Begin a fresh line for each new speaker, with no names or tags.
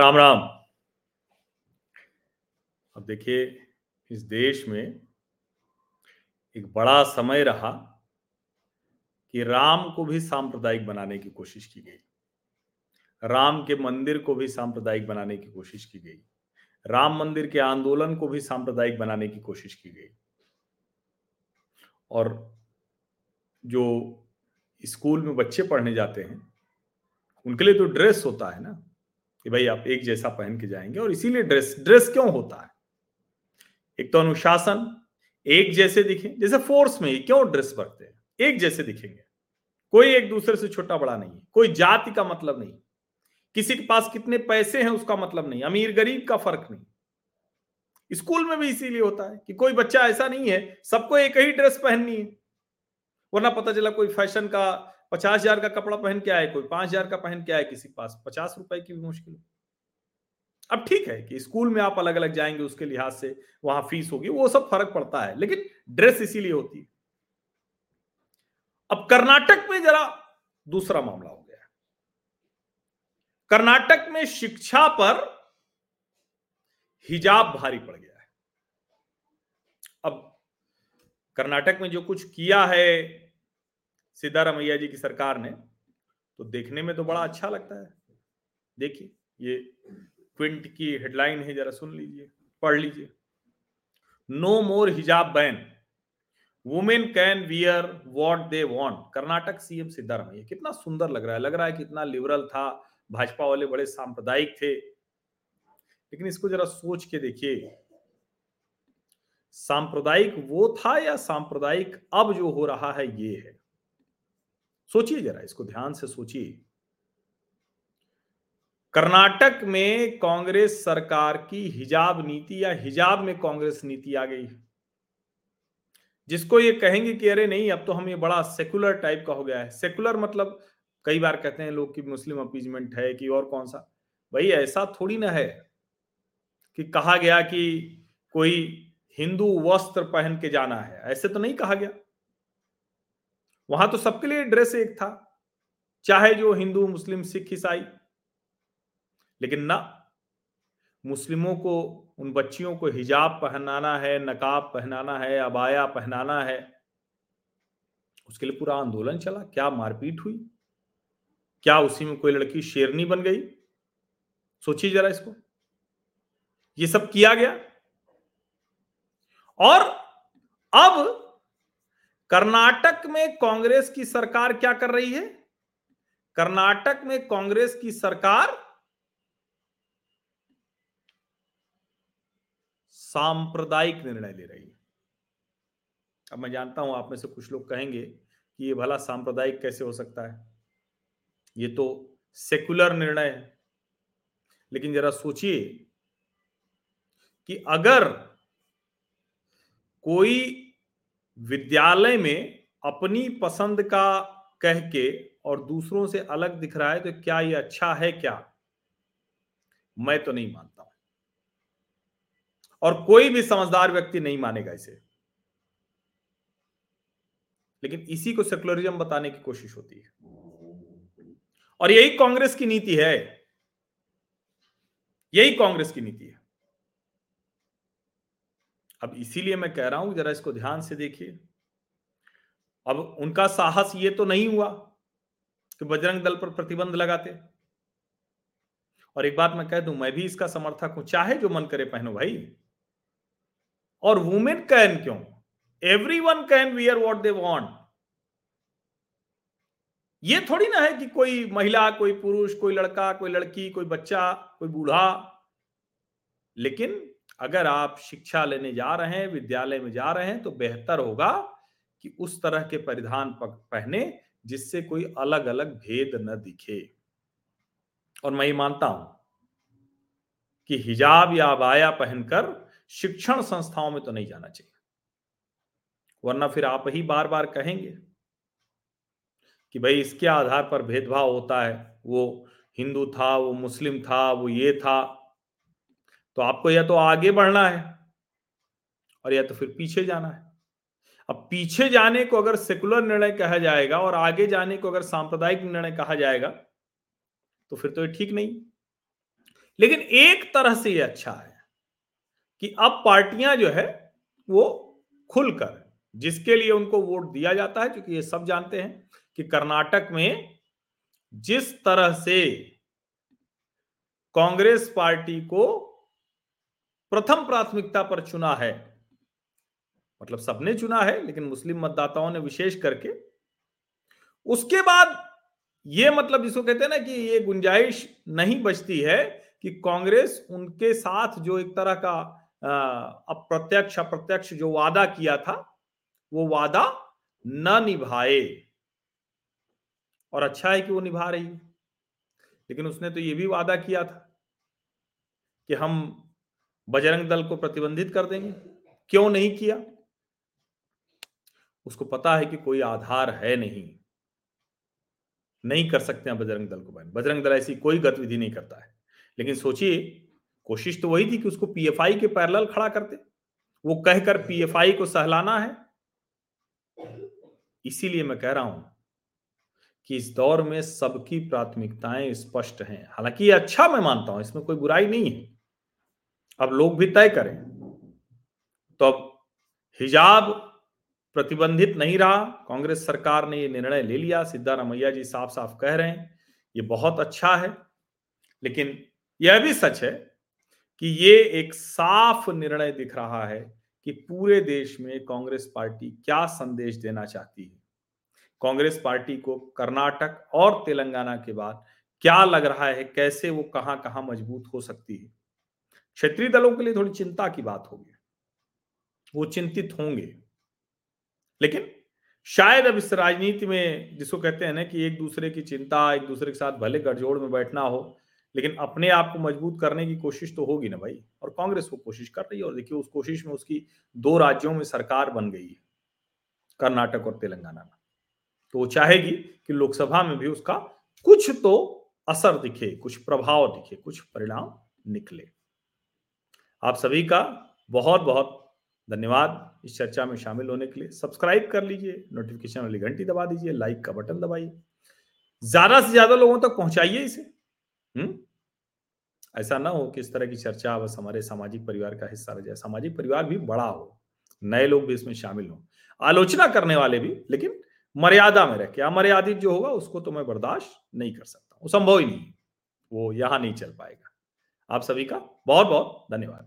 राम राम। अब देखिए, इस देश में एक बड़ा समय रहा कि राम को भी सांप्रदायिक बनाने की कोशिश की गई। राम के मंदिर को भी सांप्रदायिक बनाने की कोशिश की गई। राम मंदिर के आंदोलन को भी सांप्रदायिक बनाने की कोशिश की गई। और जो स्कूल में बच्चे पढ़ने जाते हैं, उनके लिए तो ड्रेस होता है ना। कि भाई आप एक जैसा पहन के जाएँगे और इसीलिए ड्रेस ड्रेस क्यों होता है? एक तो अनुशासन, एक जैसे दिखे, जैसे फोर्स में क्यों ड्रेस रखते हैं? एक जैसे दिखेंगे। कोई एक दूसरे से छोटा बड़ा नहीं कोई जाति का मतलब नहीं। किसी के पास कितने पैसे हैं उसका मतलब नहीं। अमीर गरीब का फ़र्क नहीं। स्कूल में भी इसीलिए होता है कि कोई बच्चा ऐसा नहीं है, सबको एक ही ड्रेस पहननी है। वरना पता चला कोई फ़ैशन का पचास हज़ार का कपड़ा पहन के आए, कोई पाँच हज़ार का पहन के आए किसी पास, पचास रुपए की भी मुश्किल अब ठीक है कि स्कूल में आप अलग अलग जाएँगे, उसके लिहाज से वहाँ फ़ीस होगी, वो सब फ़र्क पड़ता है, लेकिन ड्रेस इसीलिए होती है। अब कर्नाटक में जरा दूसरा मामला हो गया। कर्नाटक में शिक्षा पर हिजाब भारी पड़ गया है। अब कर्नाटक में जो कुछ किया है सिद्धारमैया जी की सरकार ने तो देखने में तो बड़ा अच्छा लगता है। देखिए, ये क्विंट की हेडलाइन है, जरा सुन लीजिए, पढ़ लीजिए। No more hijab ban. Women can wear what they want Karnataka CM Siddaramaiah कितना सुंदर लग रहा है। लग रहा है कितना लिबरल था, भाजपा वाले बड़े सांप्रदायिक थे। लेकिन इसको जरा सोच के देखिए। सांप्रदायिक वो था या सांप्रदायिक अब जो हो रहा है, ये है। सोचिए जरा, इसको ध्यान से सोचिए। कर्नाटक में कांग्रेस सरकार की हिजाब नीति या हिजाब में कांग्रेस नीति आ गई। जिसको ये कहेंगे कि अरे नहीं, अब तो हम ये बड़ा सेकुलर टाइप का हो गया है। सेकुलर मतलब कई बार कहते हैं लोग कि मुस्लिम अपीजमेंट है कि और कौन सा। भाई ऐसा थोड़ी ना है कि कहा गया कि कोई हिंदू वस्त्र पहन के जाना है। ऐसे तो नहीं कहा गया। वहाँ तो सबके लिए ड्रेस एक था, चाहे जो हिंदू, मुस्लिम, सिख, ईसाई। लेकिन ना, मुस्लिमों को, उन बच्चियों को हिजाब पहनाना है, नकाब पहनाना है, अबाया पहनाना है, उसके लिए पूरा आंदोलन चला। क्या मारपीट हुई? क्या उसी में कोई लड़की शेरनी बन गई? सोचिए जरा इसको। ये सब किया गया। और अब कर्नाटक में कांग्रेस की सरकार क्या कर रही है? कर्नाटक में कांग्रेस की सरकार सांप्रदायिक निर्णय ले रही है। अब मैं जानता हूँ आप में से कुछ लोग कहेंगे कि ये भला सांप्रदायिक कैसे हो सकता है? ये तो सेकुलर निर्णय है। लेकिन जरा सोचिए कि अगर कोई विद्यालय में अपनी पसंद का कह के और दूसरों से अलग दिख रहा है तो क्या ये अच्छा है क्या? मैं तो नहीं मानता हूँ। और कोई भी समझदार व्यक्ति नहीं मानेगा इसे। लेकिन इसी को सेकुलरिज्म बताने की कोशिश होती है। और यही कांग्रेस की नीति है। यही कांग्रेस की नीति है। अब इसीलिए मैं कह रहा हूँ, जरा इसको ध्यान से देखिए। अब उनका साहस ये तो नहीं हुआ कि बजरंग दल पर प्रतिबंध लगाते। और एक बात मैं कह दूँ, मैं भी इसका समर्थक हूँ, चाहे जो मन करे पहनो भाई। और वुमेन कैन क्यों? Every one can wear what they want ये थोड़ी ना है कि कोई महिला, कोई पुरुष, कोई लड़का, कोई लड़की, कोई बच्चा, कोई बूढ़ा। लेकिन अगर आप शिक्षा लेने जा रहे हैं, विद्यालय में जा रहे हैं तो बेहतर होगा कि उस तरह के परिधान पहने जिससे कोई अलग अलग भेद न दिखे। और मैं ये मानता हूँ कि हिजाब या अबाया पहनकर शिक्षण संस्थाओं में तो नहीं जाना चाहिए। वरना फिर आप ही बार बार कहेंगे कि भाई इसके आधार पर भेदभाव होता है। वो हिंदू था, वो मुस्लिम था, वो ये था तो आपको या तो आगे बढ़ना है और या तो फिर पीछे जाना है। अब पीछे जाने को अगर सेकुलर निर्णय कहा जाएगा और आगे जाने को अगर सांप्रदायिक निर्णय कहा जाएगा तो फिर तो ये ठीक नहीं। लेकिन एक तरह से ये अच्छा है कि अब पार्टियाँ जो है, वो खुलकर, जिसके लिए उनको वोट दिया जाता है, क्योंकि ये सब जानते हैं कि कर्नाटक में जिस तरह से कांग्रेस पार्टी को प्रथम प्राथमिकता पर चुना है। मतलब सबने चुना है, लेकिन मुस्लिम मतदाताओं ने विशेष करके। उसके बाद ये मतलब जिसको कहते हैं ना कि ये गुंजाइश नहीं बचती है कि कांग्रेस उनके साथ जो एक तरह का अप्रत्यक्ष अप्रत्यक्ष जो वादा किया था, वो वादा न निभाए। और अच्छा है कि वो निभा रही। है लेकिन उसने तो ये भी वादा किया था कि हम बजरंग दल को प्रतिबंधित कर देंगे। क्यों नहीं किया? उसको पता है कि कोई आधार है नहीं। नहीं कर सकते हैं बजरंग दल को बैन। बजरंग दल ऐसी कोई गतिविधि नहीं करता है। लेकिन सोचिए, कोशिश तो वही थी कि उसको पीएफआई के पैरेलल खड़ा करते वो कहकर पीएफआई को सहलाना है। इसीलिए मैं कह रहा हूँ कि इस दौर में सबकी प्राथमिकताएँ स्पष्ट हैं। हालाँकि ये अच्छा मैं मानता हूँ, इसमें कोई बुराई नहीं है। अब लोग भी तय करें। तो अब हिजाब प्रतिबंधित नहीं रहा। कांग्रेस सरकार ने ये निर्णय ले लिया। सिद्धारमैया जी साफ़ साफ़ कह रहे हैं, ये बहुत अच्छा है। लेकिन यह भी सच है कि ये एक साफ़ निर्णय दिख रहा है कि पूरे देश में कांग्रेस पार्टी क्या संदेश देना चाहती है। कांग्रेस पार्टी को कर्नाटक और तेलंगाना के बाद क्या लग रहा है, कैसे वो कहाँ कहाँ मज़बूत हो सकती है? क्षेत्रीय दलों के लिए थोड़ी चिंता की बात होगी। वो चिंतित होंगे। लेकिन शायद अब इस राजनीति में जिसको कहते हैं ना कि एक दूसरे की चिंता, एक दूसरे के साथ भले गठजोड़ में बैठना हो, लेकिन अपने आप को मज़बूत करने की कोशिश तो होगी ना भाई। और कांग्रेस वो कोशिश कर रही है और देखिए उस कोशिश में उसकी दो राज्यों में सरकार बन गई है, कर्नाटक और तेलंगाना में। तो वो चाहेगी कि लोकसभा में भी उसका कुछ तो असर दिखे, कुछ प्रभाव दिखे, कुछ परिणाम निकले। आप सभी का बहुत बहुत धन्यवाद इस चर्चा में शामिल होने के लिए। सब्सक्राइब कर लीजिए नोटिफिकेशन वाली घंटी दबा दीजिए लाइक का बटन दबाइए। ज़्यादा से ज़्यादा लोगों तक पहुंचाइए इसे। हम्म? ऐसा ना हो कि इस तरह की चर्चा बस हमारे सामाजिक परिवार का हिस्सा रह जाए। सामाजिक परिवार भी बड़ा हो, नए लोग भी इसमें शामिल हो। आलोचना करने वाले भी, लेकिन मर्यादा में रह के, अमर्यादित जो होगा उसको तो मैं बर्दाश्त नहीं कर सकता। वो संभव ही नहीं वो यहाँ नहीं चल पाएगा। आप सभी का बहुत बहुत धन्यवाद.